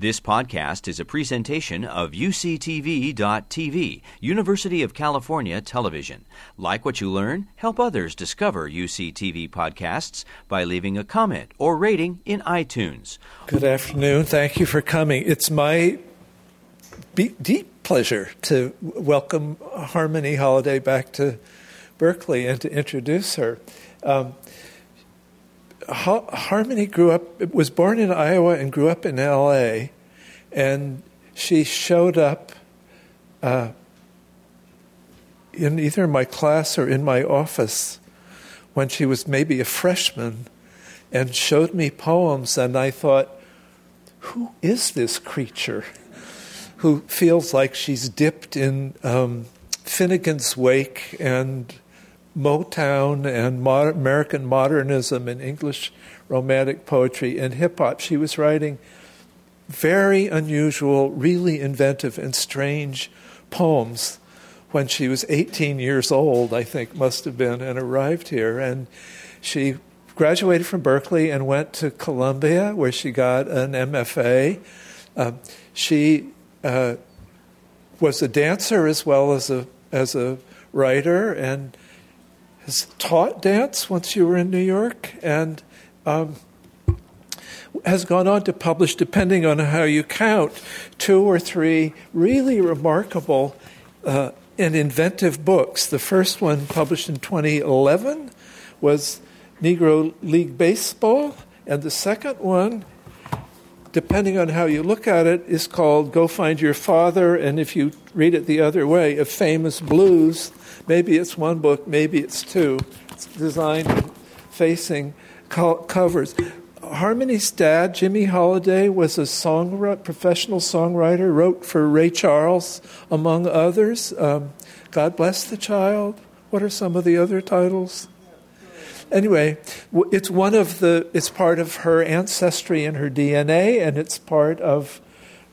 This podcast is a presentation of UCTV.tv, University of California Television. Like what you learn, help others discover UCTV podcasts by leaving a comment or rating in iTunes. Good afternoon. Thank you for coming. It's my deep pleasure to welcome Harmony Holiday back to Berkeley and to introduce her. Um, Harmony grew up, was born in Iowa and grew up in LA, and she showed up uh, in either my class or in my office when she was maybe a freshman and showed me poems, and I thought, who is this creature who feels like she's dipped in um, Finnegans Wake and Motown and modern, American modernism and English romantic poetry and hip hop. She was writing very unusual, really inventive and strange poems when she was 18 years old, I think, must have been, and arrived here. And she graduated from Berkeley and went to Columbia, where she got an MFA. Uh, she uh, was a dancer as well as a as a writer, and has taught dance once you were in New York and um, has gone on to publish, depending on how you count, two or three really remarkable uh, and inventive books. The first one, published in 2011, was Negro League Baseball, and the second one, depending on how you look at it, is called Go Find Your Father, and if you read it the other way, A Famous Blues Maybe it's one book, maybe it's two. It's designed facing co- covers. Harmony's dad, Jimmy Holiday, was a song, professional songwriter, wrote for Ray Charles, among others. Um, God Bless the Child. What are some of the other titles? Anyway, it's one of the, it's part of her ancestry and her DNA, and it's part of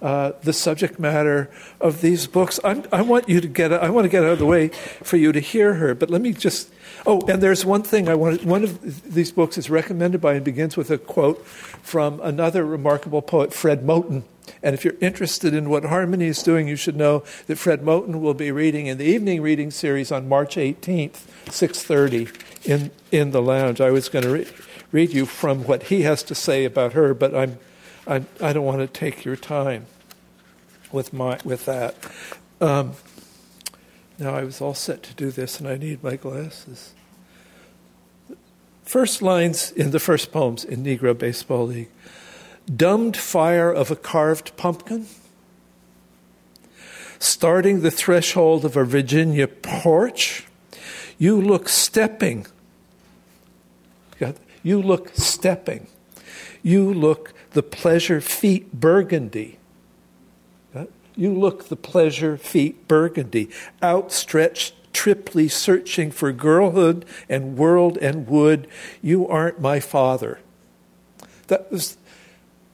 uh, the subject matter of these books. I'm, i want you to get. I want to get out of the way for you to hear her. But let me just. Oh, and there's one thing I want. One of these books is recommended by and begins with a quote from another remarkable poet, Fred Moten. And if you're interested in what Harmony is doing, you should know that Fred Moten will be reading in the evening reading series on March 18th, 6:30 in in the lounge. I was going to re- read you from what he has to say about her, but I'm I, I don't want to take your time with my with that. Um, now I was all set to do this, and I need my glasses. First lines in the first poems in Negro Baseball League: "Dumbed fire of a carved pumpkin." Starting the threshold of a Virginia porch, you look stepping. You look stepping. You look the pleasure feet burgundy you look the pleasure feet burgundy, outstretched, triply searching for girlhood and world and wood. You aren't my father. That was,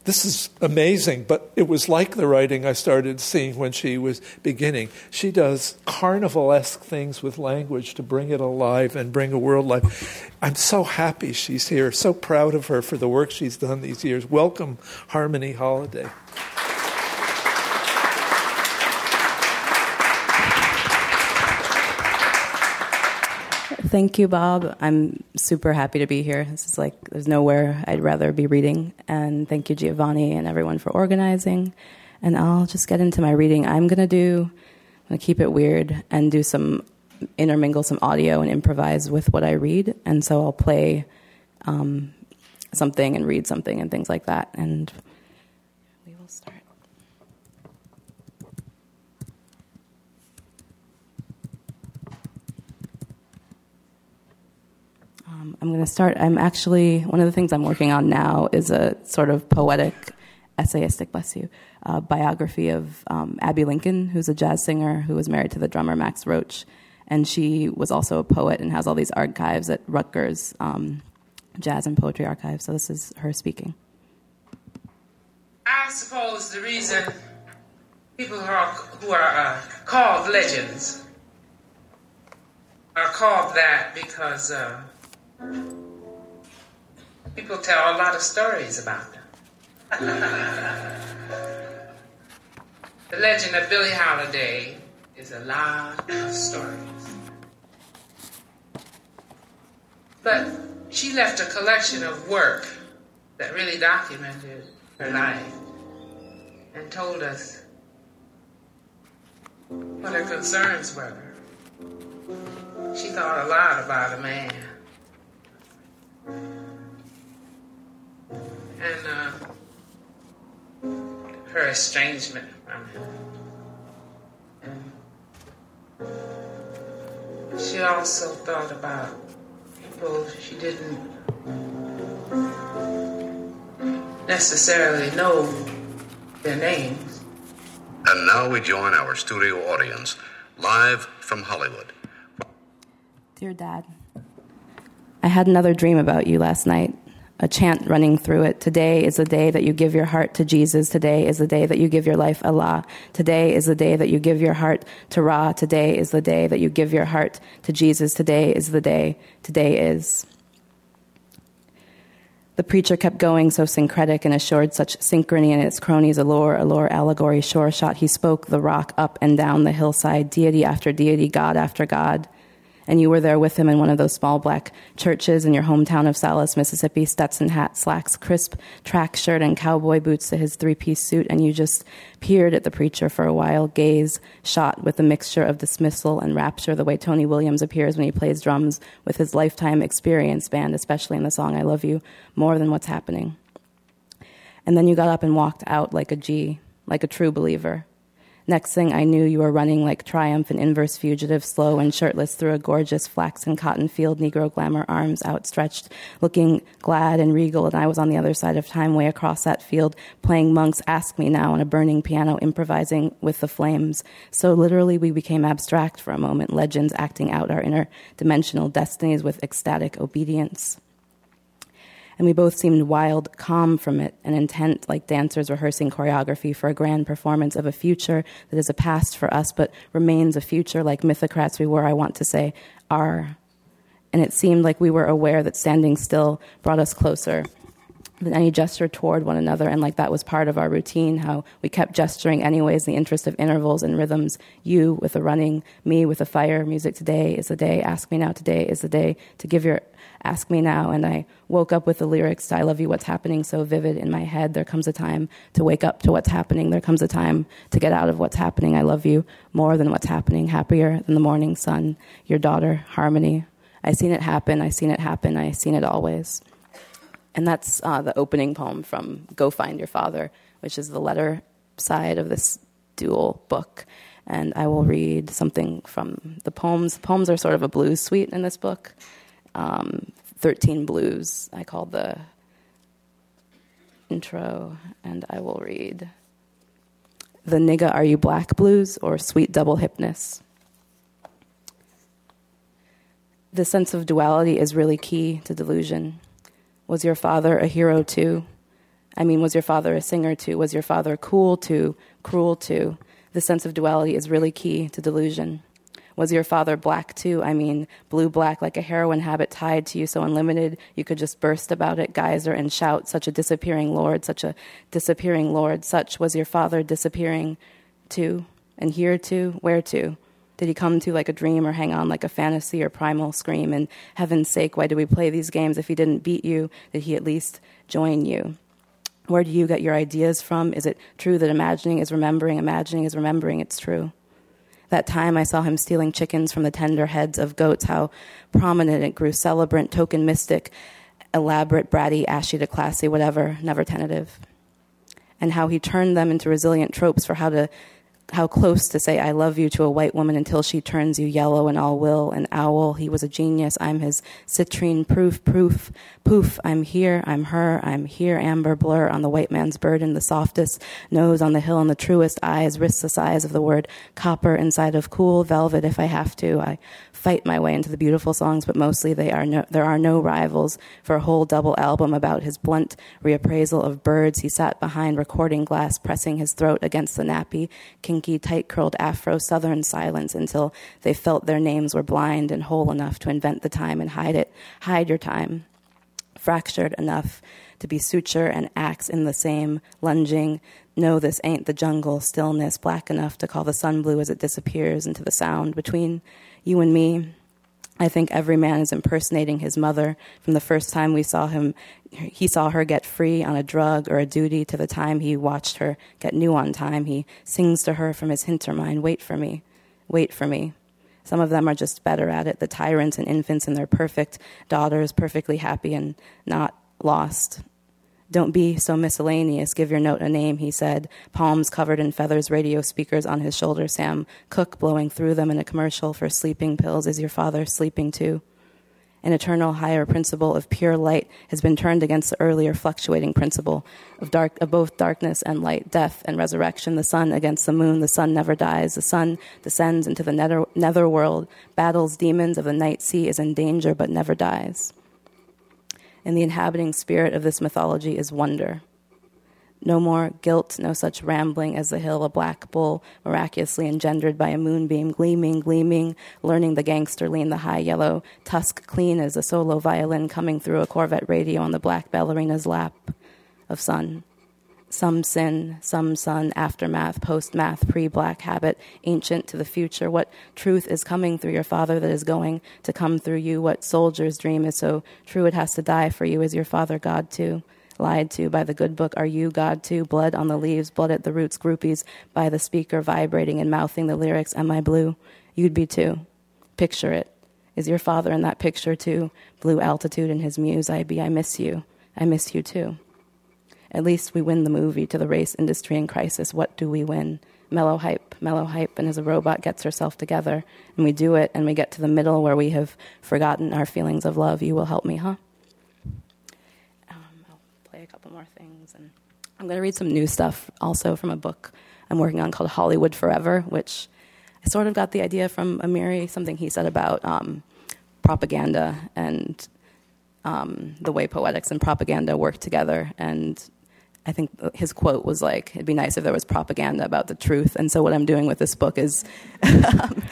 this is amazing, but it was like the writing I started seeing when she was beginning. She does carnival esque things with language to bring it alive and bring a world life. I'm so happy she's here, so proud of her for the work she's done these years. Welcome, Harmony Holiday. Thank you, Bob. I'm super happy to be here. This is like, there's nowhere I'd rather be reading. And thank you, Giovanni, and everyone for organizing. And I'll just get into my reading. I'm going to do, I'm going to keep it weird and do some, intermingle some audio and improvise with what I read. And so I'll play um, something and read something and things like that. And Um, I'm going to start. I'm actually, one of the things I'm working on now is a sort of poetic, essayistic, bless you, uh, biography of um, Abbey Lincoln, who's a jazz singer who was married to the drummer Max Roach. And she was also a poet and has all these archives at Rutgers um, Jazz and Poetry Archive. So this is her speaking. I suppose the reason people who are, who are uh, called legends are called that because. Uh, People tell a lot of stories about them. The legend of Billie Holiday is a lot of stories. But she left a collection of work that really documented her life and told us what her concerns were. She thought a lot about a man. And uh, her estrangement from him. She also thought about people she didn't necessarily know their names. And now we join our studio audience live from Hollywood. Dear Dad, I had another dream about you last night, a chant running through it. Today is the day that you give your heart to Jesus. Today is the day that you give your life Allah. Today is the day that you give your heart to Ra. Today is the day that you give your heart to Jesus. Today is the day. Today is. The preacher kept going, so syncretic and assured such synchrony in its cronies, allure, allure, allegory, sure shot. He spoke the rock up and down the hillside, deity after deity, God after God and you were there with him in one of those small black churches in your hometown of Sallis, Mississippi, Stetson hat, slacks, crisp track shirt, and cowboy boots to his three piece suit, and you just peered at the preacher for a while, gaze shot with a mixture of dismissal and rapture, the way Tony Williams appears when he plays drums with his lifetime experience band, especially in the song I Love You, more than what's happening. And then you got up and walked out like a G, like a true believer. Next thing I knew, you were running like triumph, an inverse fugitive, slow and shirtless through a gorgeous flax and cotton field, Negro glamour arms outstretched, looking glad and regal. And I was on the other side of time, way across that field, playing Monk's Ask Me Now on a burning piano, improvising with the flames. So literally, we became abstract for a moment, legends acting out our interdimensional destinies with ecstatic obedience and we both seemed wild, calm from it, and intent like dancers rehearsing choreography for a grand performance of a future that is a past for us, but remains a future like mythocrats we were, I want to say, are. And it seemed like we were aware that standing still brought us closer than any gesture toward one another, and like that was part of our routine, how we kept gesturing anyways in the interest of intervals and rhythms. You with the running, me with the fire, music today is the day, ask me now today is the day to give your ask me now. And I woke up with the lyrics, I love you, what's happening, so vivid in my head. There comes a time to wake up to what's happening. There comes a time to get out of what's happening. I love you more than what's happening, happier than the morning sun. Your daughter, Harmony. I seen it happen, I seen it happen, I seen it always. And that's uh, the opening poem from Go Find Your Father, which is the letter side of this dual book. And I will read something from the poems. The poems are sort of a blues suite in this book. Um, 13 Blues, I call the intro, and I will read The Nigga Are You Black Blues or Sweet Double Hipness. The sense of duality is really key to delusion. Was your father a hero too? I mean, was your father a singer too? Was your father cool too? Cruel too? The sense of duality is really key to delusion. Was your father black too? I mean, blue black, like a heroin habit tied to you so unlimited you could just burst about it, geyser, and shout, such a disappearing lord, such a disappearing lord, such was your father disappearing too? And here too? Where to? Did he come to like a dream or hang on like a fantasy or primal scream? And heaven's sake, why do we play these games? If he didn't beat you, did he at least join you? Where do you get your ideas from? Is it true that imagining is remembering, imagining is remembering? It's true. That time I saw him stealing chickens from the tender heads of goats, how prominent it grew, celebrant, token mystic, elaborate, bratty, ashy to classy, whatever, never tentative. And how he turned them into resilient tropes for how to how close to say I love you to a white woman until she turns you yellow and all will. An owl, he was a genius. I'm his citrine proof, proof, poof. I'm here, I'm her, I'm here. Amber blur on the white man's burden, the softest nose on the hill and the truest eyes, wrists the size of the word copper inside of cool velvet if I have to. I fight my way into the beautiful songs, but mostly they are no, there are no rivals. For a whole double album about his blunt reappraisal of birds, he sat behind recording glass, pressing his throat against the nappy, kinky, tight curled afro southern silence until they felt their names were blind and whole enough to invent the time and hide it. Hide your time. Fractured enough to be suture and axe in the same, lunging. No, this ain't the jungle, stillness, black enough to call the sun blue as it disappears into the sound between you and me. I think every man is impersonating his mother from the first time we saw him. He saw her get free on a drug or a duty to the time he watched her get new on time. He sings to her from his hintermind, Wait for me, wait for me. Some of them are just better at it, the tyrants and infants and their perfect daughters, perfectly happy and not lost. Don't be so miscellaneous. Give your note a name, he said. Palms covered in feathers, radio speakers on his shoulder. Sam Cooke blowing through them in a commercial for sleeping pills. Is your father sleeping too? An eternal higher principle of pure light has been turned against the earlier fluctuating principle of, dark, of both darkness and light, death and resurrection. The sun against the moon. The sun never dies. The sun descends into the nether, nether world, battles demons of the night sea, is in danger but never dies and the inhabiting spirit of this mythology is wonder. No more guilt, no such rambling as the hill, a black bull miraculously engendered by a moonbeam, gleaming, gleaming, learning the gangster lean, the high yellow tusk clean as a solo violin coming through a Corvette radio on the black ballerina's lap of sun some sin, some sun, aftermath, post math, pre black habit, ancient to the future. What truth is coming through your father that is going to come through you? What soldier's dream is so true it has to die for you? Is your father God too? Lied to by the good book, are you God too? Blood on the leaves, blood at the roots, groupies by the speaker, vibrating and mouthing the lyrics, Am I blue? You'd be too. Picture it. Is your father in that picture too? Blue altitude in his muse, I be, I miss you. I miss you too. At least we win the movie to the race industry in crisis. What do we win? Mellow hype, mellow hype, and as a robot gets herself together, and we do it, and we get to the middle where we have forgotten our feelings of love. You will help me, huh? Um, I'll play a couple more things, and I'm going to read some new stuff also from a book I'm working on called Hollywood Forever, which I sort of got the idea from Amiri, something he said about um, propaganda and um, the way poetics and propaganda work together, and I think his quote was like, "It'd be nice if there was propaganda about the truth." And so what I'm doing with this book is um,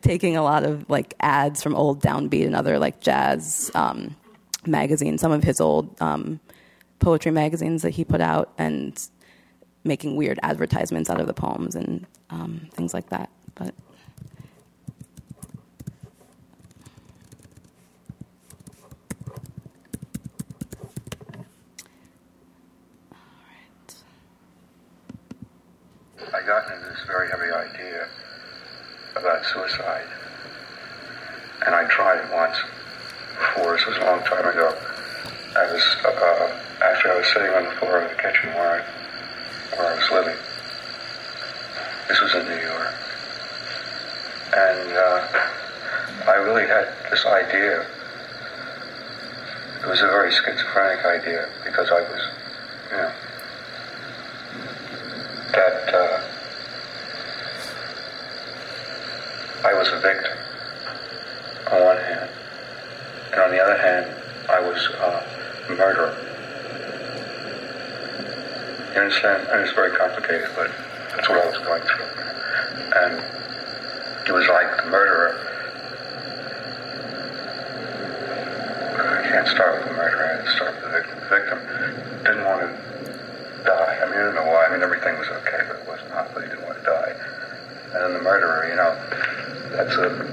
taking a lot of like ads from old Downbeat and other like jazz um, magazines, some of his old um, poetry magazines that he put out, and making weird advertisements out of the poems and um, things like that. But I got into this very heavy idea about suicide. And I tried it once before. This was a long time ago. I was, uh, uh, after I was sitting on the floor of the kitchen where I, where I was living. This was in New York. And uh, I really had this idea. It was a very schizophrenic idea because I was, you know, that uh, I was a victim on one hand, and on the other hand, I was uh, a murderer. You understand? And it's very complicated, but that's what I was going through. And it was like the murderer. I can't start with the murderer, I have to start with the victim. The victim didn't want to die. I mean, I don't know why. I mean, everything was okay, but it was not. But he didn't want to die. And then the murderer, you know, that's a.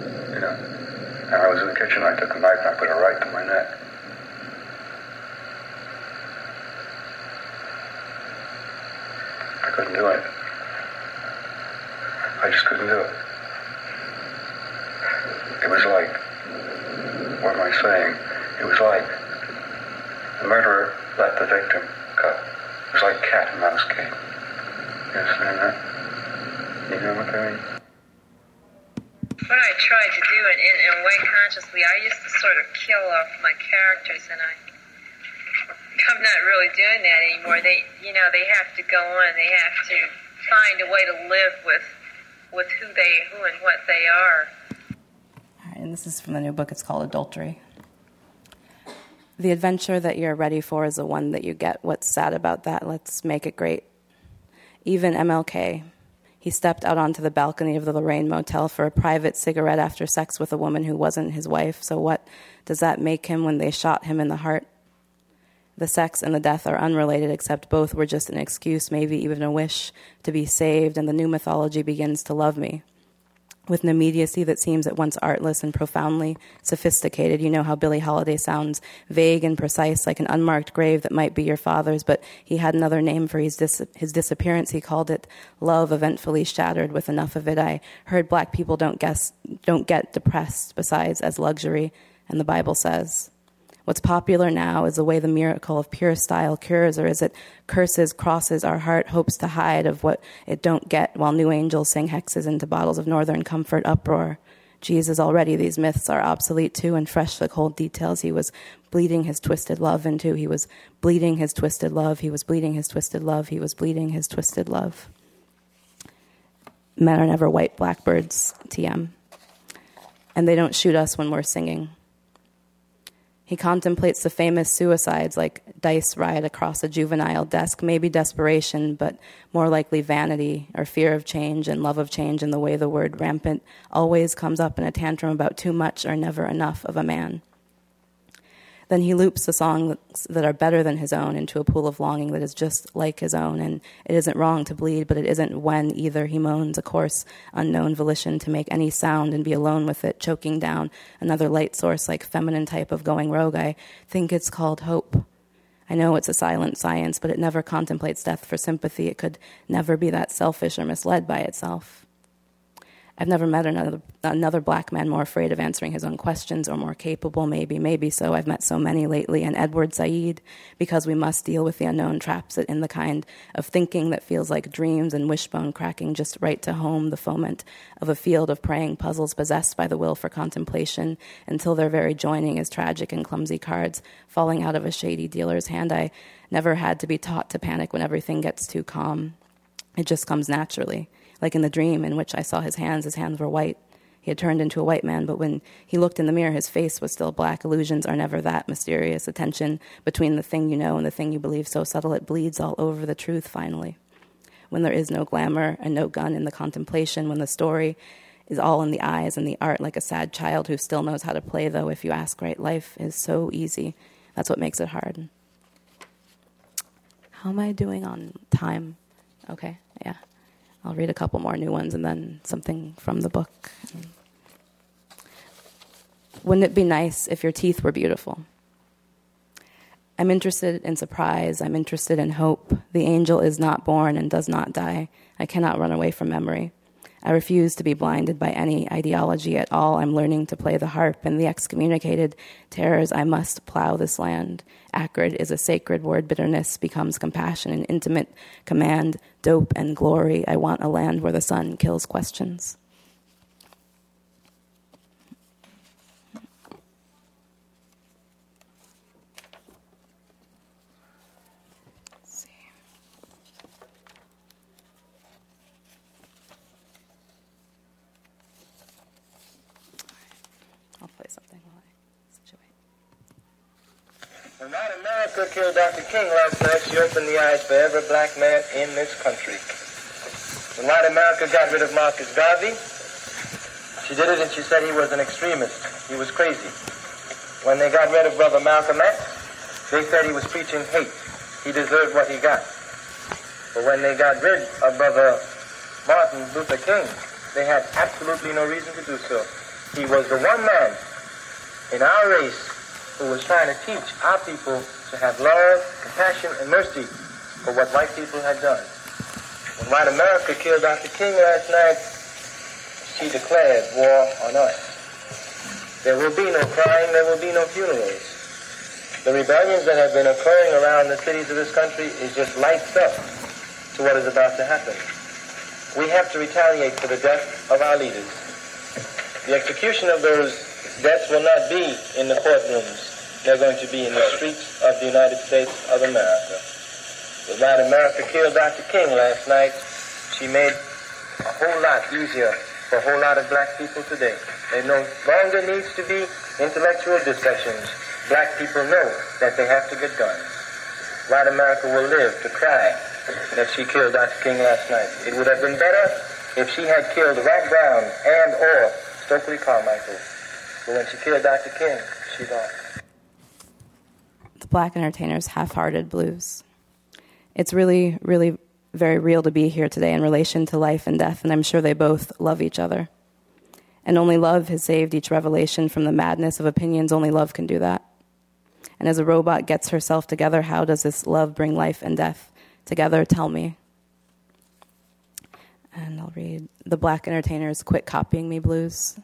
And I was in the kitchen. I took a knife and I put it right to my neck. I couldn't do it. I just couldn't do it. It was like, what am I saying? It was like the murderer let the victim go. It was like cat and mouse game. You understand that? You know what I mean? What I tried to do in, in, in a way consciously, I used to sort of kill off my characters, and I, I'm not really doing that anymore. They, you know, they have to go on. They have to find a way to live with, with who they, who and what they are. And this is from the new book. It's called Adultery. The adventure that you're ready for is the one that you get. What's sad about that? Let's make it great. Even MLK, he stepped out onto the balcony of the Lorraine Motel for a private cigarette after sex with a woman who wasn't his wife. So, what does that make him when they shot him in the heart? The sex and the death are unrelated, except both were just an excuse, maybe even a wish to be saved, and the new mythology begins to love me with an immediacy that seems at once artless and profoundly sophisticated. You know how Billie Holiday sounds vague and precise, like an unmarked grave that might be your father's, but he had another name for his, dis- his disappearance. He called it love eventfully shattered. With enough of it, I heard black people don't, guess, don't get depressed, besides as luxury, and the Bible says. What's popular now is the way the miracle of pure style cures, or is it curses, crosses our heart, hopes to hide of what it don't get, while new angels sing hexes into bottles of northern comfort uproar. Jesus, already these myths are obsolete too, and fresh the cold details. He was bleeding his twisted love into. He was bleeding his twisted love. He was bleeding his twisted love. He was bleeding his twisted love. Men are never white blackbirds, TM. And they don't shoot us when we're singing. He contemplates the famous suicides like dice ride across a juvenile desk, maybe desperation, but more likely vanity or fear of change and love of change in the way the word rampant always comes up in a tantrum about too much or never enough of a man. Then he loops the songs that are better than his own into a pool of longing that is just like his own. And it isn't wrong to bleed, but it isn't when either. He moans a coarse, unknown volition to make any sound and be alone with it, choking down another light source like feminine type of going rogue. I think it's called hope. I know it's a silent science, but it never contemplates death for sympathy. It could never be that selfish or misled by itself. I've never met another, another black man more afraid of answering his own questions or more capable, maybe, maybe so. I've met so many lately. And Edward Said, because we must deal with the unknown, traps it in the kind of thinking that feels like dreams and wishbone cracking just right to home the foment of a field of praying puzzles possessed by the will for contemplation until their very joining is tragic and clumsy cards falling out of a shady dealer's hand. I never had to be taught to panic when everything gets too calm. It just comes naturally like in the dream in which I saw his hands, his hands were white. He had turned into a white man, but when he looked in the mirror, his face was still black. Illusions are never that mysterious. A tension between the thing you know and the thing you believe so subtle it bleeds all over the truth finally. When there is no glamour and no gun in the contemplation, when the story is all in the eyes and the art, like a sad child who still knows how to play, though, if you ask right, life is so easy. That's what makes it hard. How am I doing on time? Okay, yeah. I'll read a couple more new ones and then something from the book. Wouldn't it be nice if your teeth were beautiful? I'm interested in surprise. I'm interested in hope. The angel is not born and does not die. I cannot run away from memory. I refuse to be blinded by any ideology at all. I'm learning to play the harp and the excommunicated terrors. I must plow this land. Acrid is a sacred word. Bitterness becomes compassion and intimate command, dope and glory. I want a land where the sun kills questions. When America killed Dr. King last night, she opened the eyes for every black man in this country. When White America got rid of Marcus Garvey, she did it and she said he was an extremist. He was crazy. When they got rid of Brother Malcolm X, they said he was preaching hate. He deserved what he got. But when they got rid of Brother Martin Luther King, they had absolutely no reason to do so. He was the one man in our race who was trying to teach our people to have love, compassion, and mercy for what white people had done. When white America killed Dr. King last night, she declared war on us. There will be no crying, there will be no funerals. The rebellions that have been occurring around the cities of this country is just light stuff to what is about to happen. We have to retaliate for the death of our leaders. The execution of those deaths will not be in the courtrooms. They're going to be in the streets of the United States of America. The night America killed Dr. King last night, she made a whole lot easier for a whole lot of black people today. There no longer needs to be intellectual discussions. Black people know that they have to get guns. White America will live to cry that she killed Dr. King last night. It would have been better if she had killed Rap Brown and or Stokely Carmichael. But when she killed Dr. King, she lost Black Entertainers Half Hearted Blues. It's really, really very real to be here today in relation to life and death, and I'm sure they both love each other. And only love has saved each revelation from the madness of opinions. Only love can do that. And as a robot gets herself together, how does this love bring life and death together? Tell me. And I'll read The Black Entertainers Quit Copying Me Blues.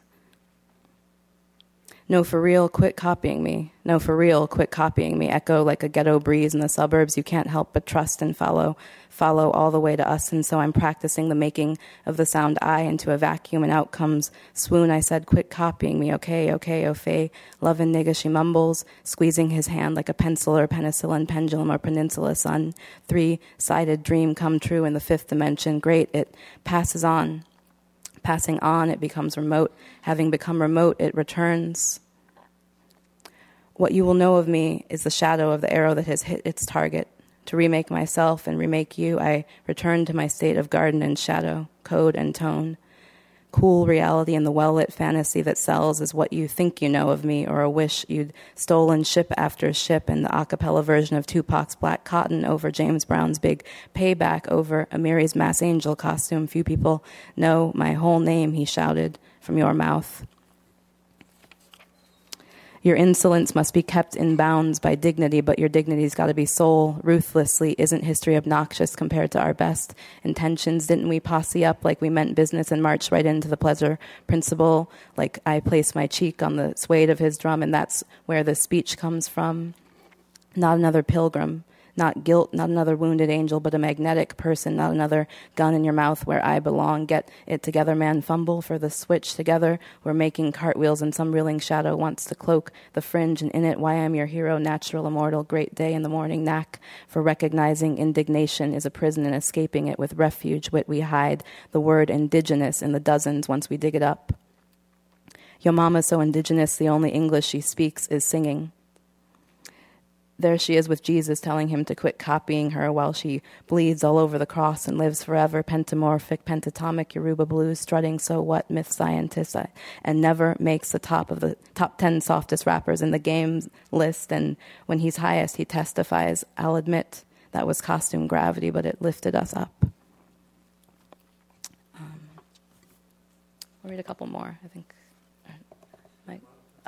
No, for real, quit copying me. No, for real, quit copying me. Echo like a ghetto breeze in the suburbs. You can't help but trust and follow, follow all the way to us. And so I'm practicing the making of the sound I into a vacuum and out comes swoon. I said, quit copying me. Okay, okay, oh, Faye. Lovin' nigga, she mumbles, squeezing his hand like a pencil or penicillin pendulum or peninsula sun. Three sided dream come true in the fifth dimension. Great, it passes on. Passing on, it becomes remote. Having become remote, it returns. What you will know of me is the shadow of the arrow that has hit its target. To remake myself and remake you, I return to my state of garden and shadow, code and tone. Cool reality and the well lit fantasy that sells is what you think you know of me, or a wish you'd stolen ship after ship, and the a cappella version of Tupac's Black Cotton over James Brown's big payback over Amiri's Mass Angel costume. Few people know my whole name, he shouted from your mouth. Your insolence must be kept in bounds by dignity, but your dignity's got to be soul. Ruthlessly, isn't history obnoxious compared to our best intentions? Didn't we posse up like we meant business and march right into the pleasure principle? Like I place my cheek on the suede of his drum, and that's where the speech comes from. Not another pilgrim, not guilt, not another wounded angel, but a magnetic person, not another gun in your mouth where I belong. Get it together, man. Fumble for the switch together. We're making cartwheels, and some reeling shadow wants to cloak the fringe, and in it, why I'm your hero, natural, immortal, great day in the morning. Knack for recognizing indignation is a prison, and escaping it with refuge, wit we hide. The word indigenous in the dozens once we dig it up. Your mama's so indigenous, the only English she speaks is singing there she is with Jesus telling him to quit copying her while she bleeds all over the cross and lives forever, pentamorphic, pentatomic, Yoruba blues, strutting so what, myth scientist, uh, and never makes the top of the top 10 softest rappers in the game list. And when he's highest, he testifies, I'll admit that was costume gravity, but it lifted us up. Um, I'll read a couple more, I think.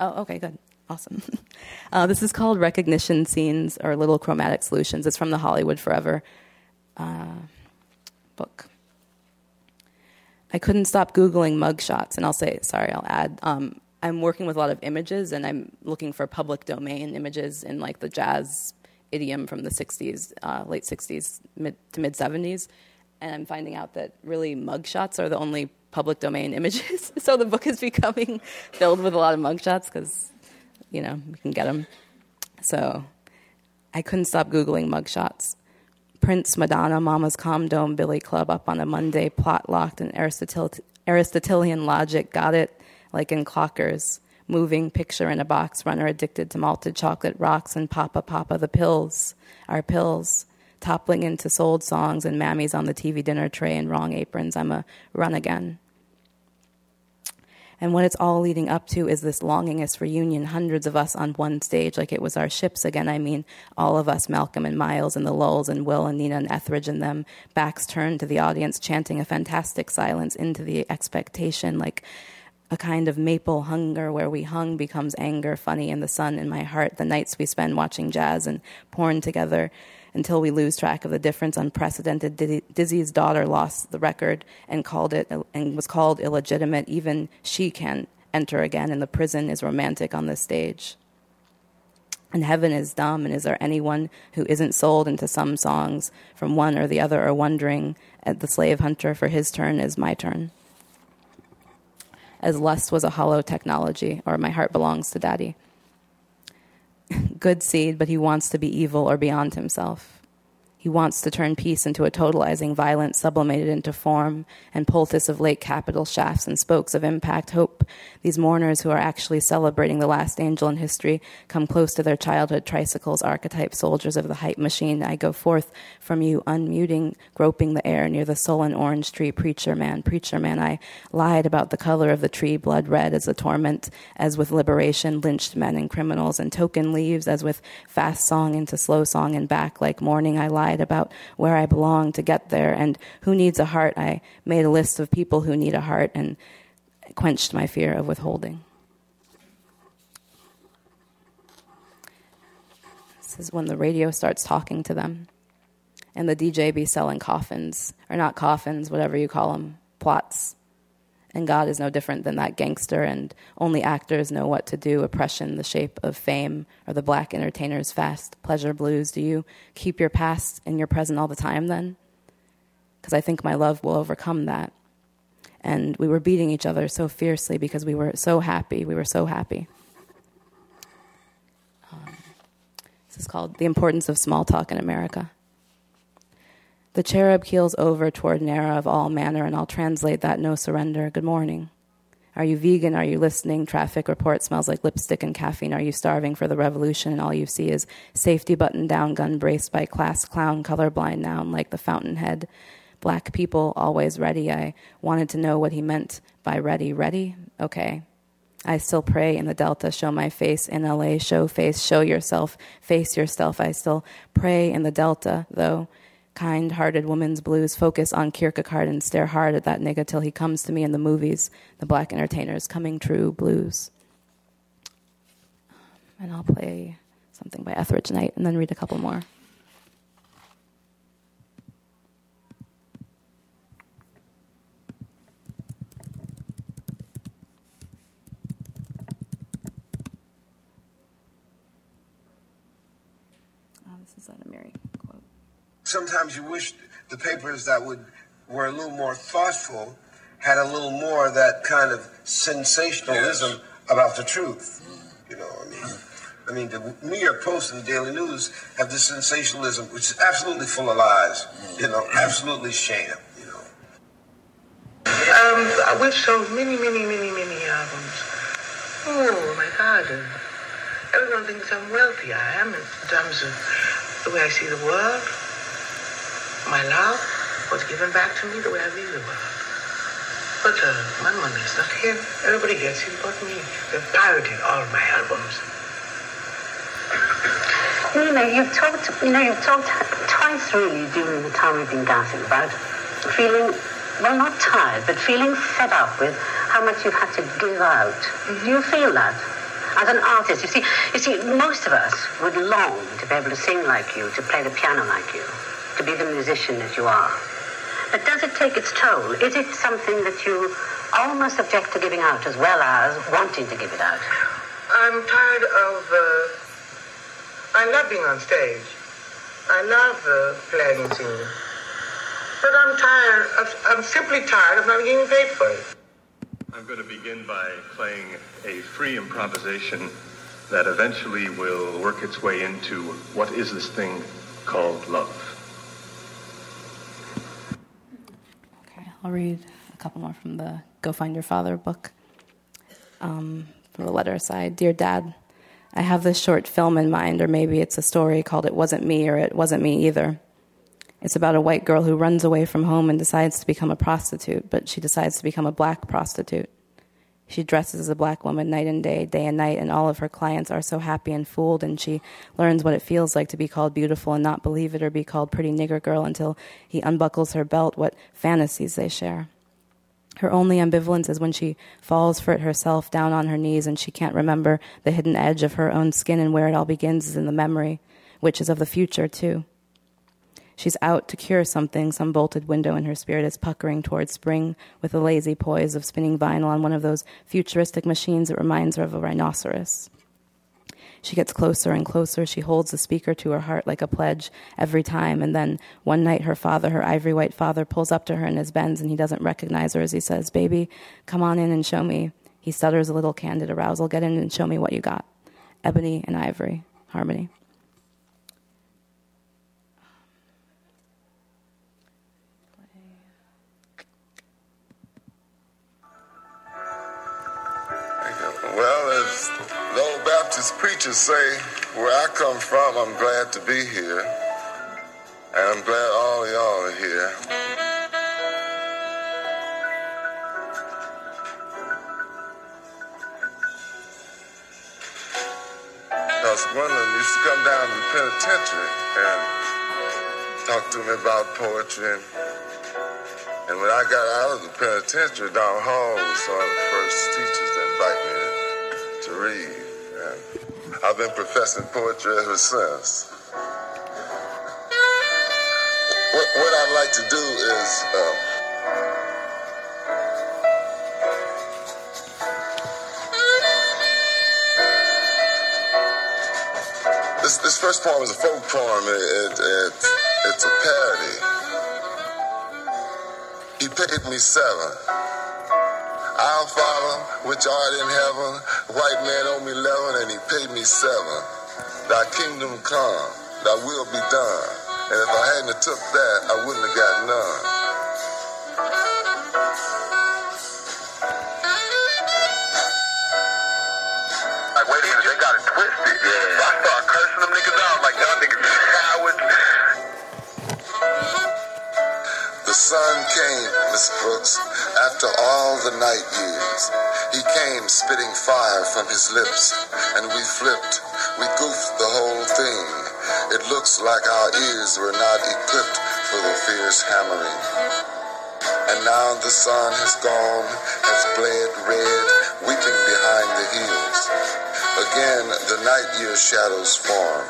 Oh, okay, good. Awesome. Uh, this is called Recognition Scenes or Little Chromatic Solutions. It's from the Hollywood Forever uh, book. I couldn't stop Googling mugshots, and I'll say, sorry, I'll add. Um, I'm working with a lot of images, and I'm looking for public domain images in like the jazz idiom from the 60s, uh, late 60s mid to mid 70s. And I'm finding out that really mugshots are the only public domain images. so the book is becoming filled with a lot of mugshots because you know, we can get them. So I couldn't stop Googling mugshots. Prince, Madonna, Mama's Calm Dome, Billy Club up on a Monday, plot locked in Aristotel- Aristotelian logic, got it like in clockers. Moving picture in a box, runner addicted to malted chocolate rocks, and Papa Papa the pills, our pills, toppling into sold songs and mammies on the TV dinner tray in wrong aprons. I'm a run again. And what it's all leading up to is this longingest reunion, hundreds of us on one stage, like it was our ships again. I mean, all of us, Malcolm and Miles and the Lulls and Will and Nina and Etheridge and them, backs turned to the audience, chanting a fantastic silence into the expectation, like a kind of maple hunger where we hung becomes anger, funny in the sun in my heart, the nights we spend watching jazz and porn together until we lose track of the difference. Unprecedented. Dizzy's daughter lost the record and called it and was called illegitimate. Even she can enter again, and the prison is romantic on the stage. And heaven is dumb, and is there anyone who isn't sold into some songs from one or the other, or wondering at the slave hunter for his turn is my turn? As lust was a hollow technology, or my heart belongs to daddy good seed, but he wants to be evil or beyond himself. He wants to turn peace into a totalizing violence, sublimated into form, and poultice of late capital shafts and spokes of impact. Hope these mourners who are actually celebrating the last angel in history come close to their childhood tricycles, archetype soldiers of the hype machine. I go forth from you, unmuting, groping the air near the sullen orange tree. Preacher man, preacher man, I lied about the color of the tree, blood red as a torment, as with liberation, lynched men and criminals, and token leaves, as with fast song into slow song and back like morning. I lied about where I belong to get there and who needs a heart. I made a list of people who need a heart and quenched my fear of withholding. This is when the radio starts talking to them and the DJ be selling coffins, or not coffins, whatever you call them, plots and God is no different than that gangster, and only actors know what to do. Oppression, the shape of fame, or the black entertainer's fast pleasure blues. Do you keep your past in your present all the time then? Because I think my love will overcome that. And we were beating each other so fiercely because we were so happy. We were so happy. Um, this is called The Importance of Small Talk in America. The cherub keels over toward Nara of all manner, and I'll translate that no surrender. Good morning. Are you vegan? Are you listening? Traffic report smells like lipstick and caffeine. Are you starving for the revolution? And all you see is safety button down, gun braced by class clown, colorblind noun like the fountainhead. Black people always ready. I wanted to know what he meant by ready. Ready? Okay. I still pray in the Delta, show my face in LA, show face, show yourself, face yourself. I still pray in the Delta, though kind hearted woman's blues focus on Kierkegaard and stare hard at that nigga till he comes to me in the movies, the black entertainers coming true blues. And I'll play something by Etheridge Knight and then read a couple more. Sometimes you wish the papers that would were a little more thoughtful had a little more of that kind of sensationalism yes. about the truth. You know, I mean, I mean, the New York Post and the Daily News have this sensationalism, which is absolutely full of lies. You know, absolutely sham. You know. Um, we've sold many, many, many, many albums. Oh my God! Everyone thinks I'm wealthy. I am in terms of the way I see the world my love was given back to me the way I the world. But uh, my money is not here. Everybody gets it but me. They've pirated all my albums. You know, you've talked, you know, you've talked twice really during the time we've been dancing about feeling, well, not tired, but feeling fed up with how much you've had to give out. Do you feel that? As an artist, you see, you see, most of us would long to be able to sing like you, to play the piano like you to be the musician that you are. But does it take its toll? Is it something that you almost object to giving out as well as wanting to give it out? I'm tired of. Uh, I love being on stage. I love uh, playing and singing. But I'm tired. Of, I'm simply tired of not getting paid for it. I'm going to begin by playing a free improvisation that eventually will work its way into what is this thing called love. I'll read a couple more from the Go Find Your Father book. Um, from the letter aside, Dear Dad, I have this short film in mind, or maybe it's a story called It Wasn't Me or It Wasn't Me Either. It's about a white girl who runs away from home and decides to become a prostitute, but she decides to become a black prostitute. She dresses as a black woman night and day, day and night, and all of her clients are so happy and fooled. And she learns what it feels like to be called beautiful and not believe it, or be called pretty nigger girl until he unbuckles her belt, what fantasies they share. Her only ambivalence is when she falls for it herself down on her knees and she can't remember the hidden edge of her own skin and where it all begins is in the memory, which is of the future, too. She's out to cure something. Some bolted window in her spirit is puckering towards spring with the lazy poise of spinning vinyl on one of those futuristic machines that reminds her of a rhinoceros. She gets closer and closer. She holds the speaker to her heart like a pledge every time. And then one night, her father, her ivory white father, pulls up to her in his Benz and he doesn't recognize her as he says, Baby, come on in and show me. He stutters a little candid arousal. Get in and show me what you got. Ebony and ivory, harmony. Preachers say, where I come from, I'm glad to be here. And I'm glad all y'all are here. Because one of them used to come down to the penitentiary and talk to me about poetry. And, and when I got out of the penitentiary, Don Hall was one of the first teachers to invite me to read. I've been professing poetry ever since. What, what I'd like to do is uh, this, this first poem is a folk poem. It, it, it, it's a parody. He paid me seven. Our Father, which art in heaven, white man owed me eleven, and he paid me seven. Thy kingdom come, thy will be done. And if I hadn't have took that, I wouldn't have got none. Like, wait a minute, they got it twisted. Yeah. I start cursing them niggas out like y'all niggas is cowards. The sun came, Miss Brooks, after all the night years. He came spitting fire from his lips, and we flipped. We goofed the whole thing. It looks like our ears were not equipped for the fierce hammering. And now the sun has gone, has bled red, weeping behind the hills. Again, the night year shadows form.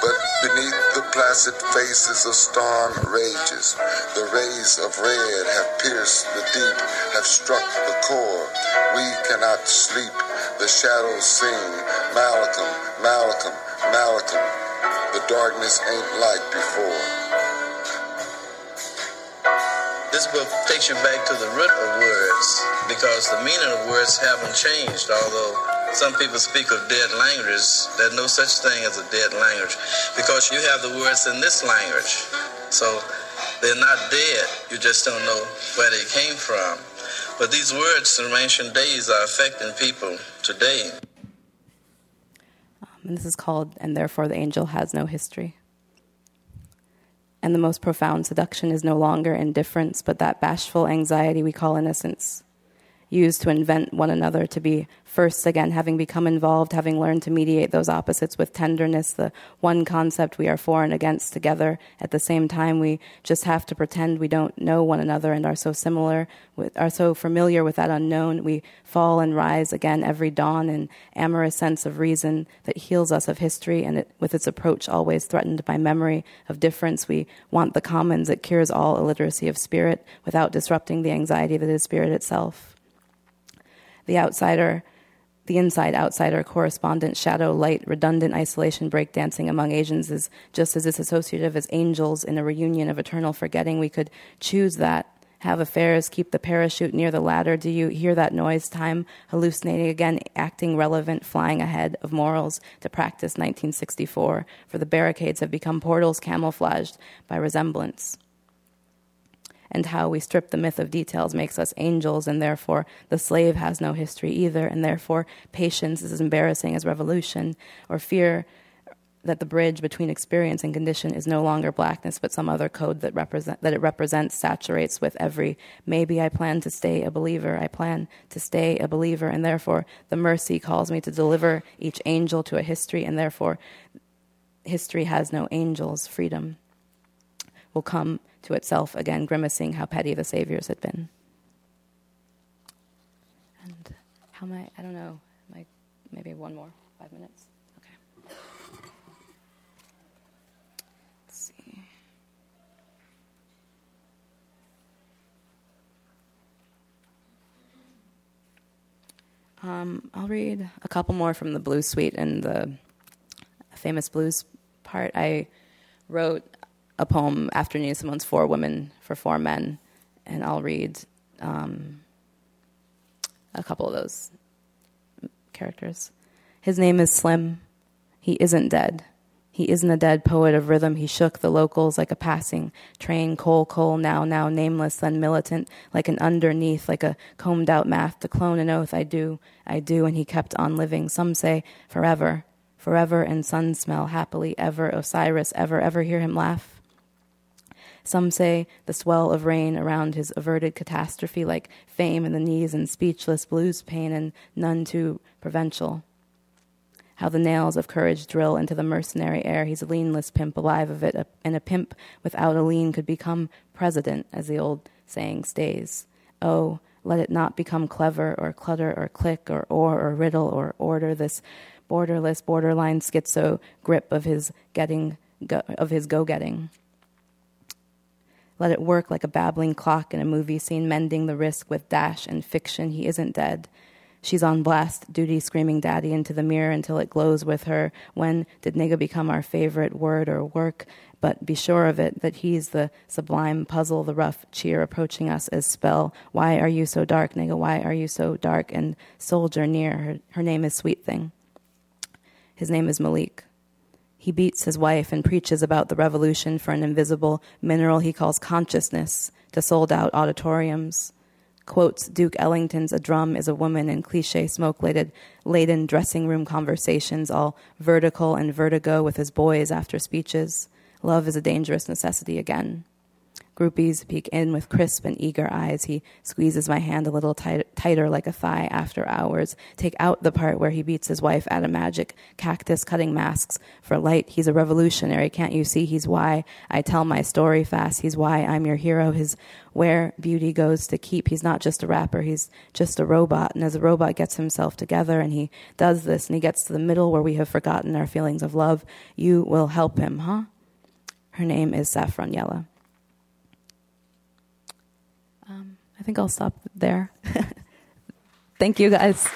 But beneath the placid faces a storm rages. The rays of red have pierced the deep, have struck the core. We cannot sleep. The shadows sing, Malcolm, Malcolm, Malcolm. The darkness ain't like before. This book takes you back to the root of words because the meaning of words haven't changed. Although some people speak of dead languages, there's no such thing as a dead language because you have the words in this language. So they're not dead, you just don't know where they came from. But these words from ancient days are affecting people today. Um, and this is called And Therefore the Angel Has No History. And the most profound seduction is no longer indifference, but that bashful anxiety we call innocence, used to invent one another, to be first again, having become involved, having learned to mediate those opposites with tenderness, the one concept we are for and against together. At the same time, we just have to pretend we don't know one another and are so similar, are so familiar with that unknown. We fall and rise again every dawn in amorous sense of reason that heals us of history, and it, with its approach always threatened by memory of difference, we want the commons that cures all illiteracy of spirit without disrupting the anxiety that is spirit itself. The outsider the inside outsider correspondent shadow light redundant isolation breakdancing among asians is just as disassociative as angels in a reunion of eternal forgetting. We could choose that. Have affairs keep the parachute near the ladder. Do you hear that noise? Time hallucinating again acting relevant flying ahead of morals to practice 1964 for the barricades have become portals camouflaged by resemblance and how we strip the myth of details makes us angels, and therefore the slave has no history either, and therefore patience is as embarrassing as revolution, or fear that the bridge between experience and condition is no longer blackness, but some other code that represent that it represents saturates with every maybe I plan to stay a believer, I plan to stay a believer, and therefore the mercy calls me to deliver each angel to a history, and therefore history has no angels, freedom will come to itself again, grimacing how petty the saviors had been. And how am I? I don't know. I, maybe one more, five minutes. Okay. Let's see. Um, I'll read a couple more from the blues suite and the famous blues part. I wrote a poem, after Nina Simone's Four Women for Four Men, and I'll read um, a couple of those characters. His name is Slim. He isn't dead. He He isn't a dead poet of rhythm. He shook the locals like a passing train, coal, coal, now, now, nameless, then militant, like an underneath, like a combed out math to clone an oath. I do, I do. And he kept on living. Some say forever, forever and sun smell, happily ever. Osiris, ever, ever hear him laugh? Some say the swell of rain around his averted catastrophe, like fame in the knees and speechless blues pain, and none too provincial how the nails of courage drill into the mercenary air. He's a leanless pimp, alive of it, and a pimp without a lean could become president, as the old saying stays. Oh, let it not become clever or clutter or click or or or riddle or order this borderless, borderline schizo grip of his getting go, of his go-getting. Let it work like a babbling clock in a movie scene, mending the risk with dash and fiction. He isn't dead. She's on blast duty, screaming daddy into the mirror until it glows with her. When did nigga become our favorite word or work? But be sure of it that he's the sublime puzzle, the rough cheer approaching us as spell. Why are you so dark, nigga? Why are you so dark? And soldier near. Her, her name is Sweet Thing. His name is Malik. He beats his wife and preaches about the revolution for an invisible mineral he calls consciousness to sold out auditoriums quotes Duke Ellington's A Drum is a Woman in cliche smoke laden dressing room conversations, all vertical and vertigo with his boys after speeches. Love is a dangerous necessity again. Groupies peek in with crisp and eager eyes. He squeezes my hand a little tight, tighter like a thigh after hours. Take out the part where he beats his wife at a magic cactus cutting masks for light. He's a revolutionary. Can't you see? He's why I tell my story fast. He's why I'm your hero. His where beauty goes to keep. He's not just a rapper. He's just a robot. And as a robot gets himself together and he does this and he gets to the middle where we have forgotten our feelings of love, you will help him, huh? Her name is Saffron Yella. I think I'll stop there. Thank you, guys.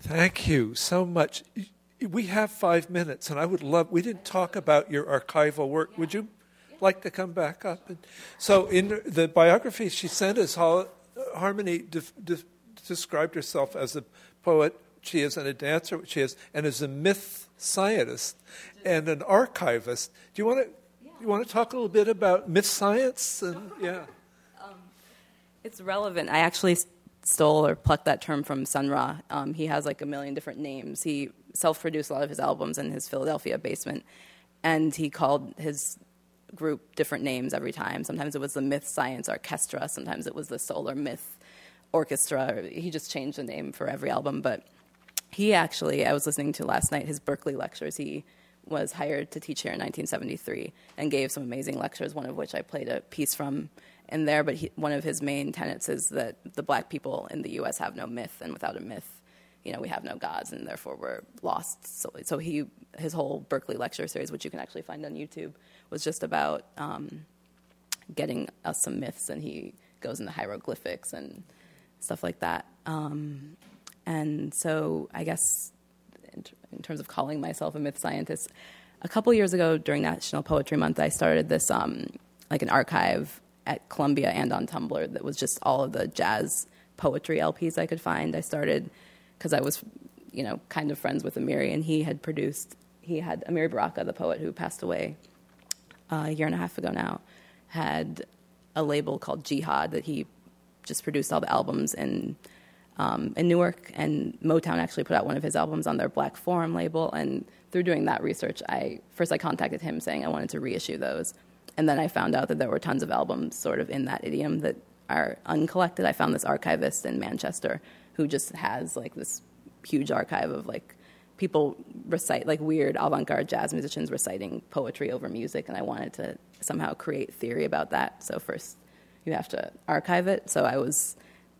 Thank you so much. We have five minutes, and I would love, we didn't talk about your archival work. Would you like to come back up? And so, in the biography she sent us, Harmony de- de- described herself as a poet. She is and a dancer. She is and is a myth scientist and an archivist. Do you want to? You want to talk a little bit about myth science? And yeah, um, it's relevant. I actually stole or plucked that term from Sun Ra. Um, he has like a million different names. He self-produced a lot of his albums in his Philadelphia basement, and he called his group different names every time. Sometimes it was the Myth Science Orchestra, sometimes it was the Solar Myth Orchestra. He just changed the name for every album. But he actually, I was listening to last night his Berkeley lectures. He was hired to teach here in 1973 and gave some amazing lectures, one of which I played a piece from in there. But he, one of his main tenets is that the black people in the U.S. have no myth, and without a myth, you know, we have no gods, and therefore we're lost. So, so he, his whole Berkeley lecture series, which you can actually find on YouTube, was just about um, getting us some myths, and he goes into hieroglyphics and stuff like that. Um, and so, I guess in, t- in, terms of calling myself a myth scientist, a couple years ago during National Poetry Month, I started this um, like an archive at Columbia and on Tumblr that was just all of the jazz poetry LPs I could find. I started because I was, you know, kind of friends with Amiri, and he had produced. He had Amiri Baraka, the poet who passed away a year and a half ago now, had a label called Jihad that he just produced all the albums in um, in Newark, and Motown actually put out one of his albums on their Black Forum label. And through doing that research, I first I contacted him saying I wanted to reissue those, and then I found out that there were tons of albums sort of in that idiom that are uncollected. I found this archivist in Manchester who just has like this huge archive of like people recite like weird avant-garde jazz musicians reciting poetry over music and i wanted to somehow create theory about that. So first you have to archive it. So i was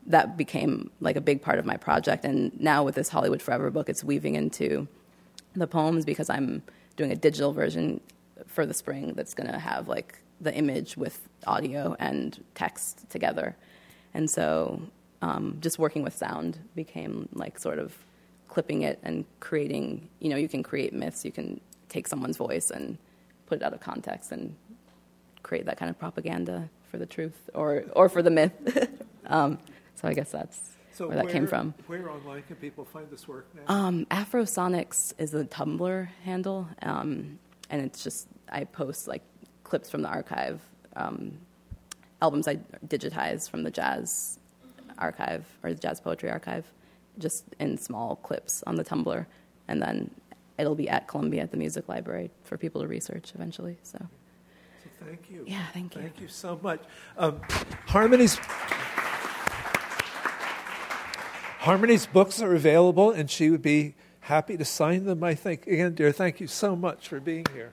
that became like a big part of my project. And now with this hollywood forever book it's weaving into the poems because i'm doing a digital version for the spring that's going to have like the image with audio and text together. And so um, just working with sound became like sort of clipping it and creating. You know, you can create myths. You can take someone's voice and put it out of context and create that kind of propaganda for the truth or or for the myth. um, so I guess that's So where that came from. Where online can people find this work now? Um, Afrosonics is the Tumblr handle, um, and it's just I post like clips from the archive, um, albums I digitize from the jazz archive or the jazz poetry archive, just in small clips on the Tumblr, and then it'll be at Columbia at the Music Library for people to research eventually. So. So thank you. Yeah, thank you. Thank you so much. Um, Harmony's Harmony's books are available, and she would be happy to sign them. I think again, dear, thank you so much for being here.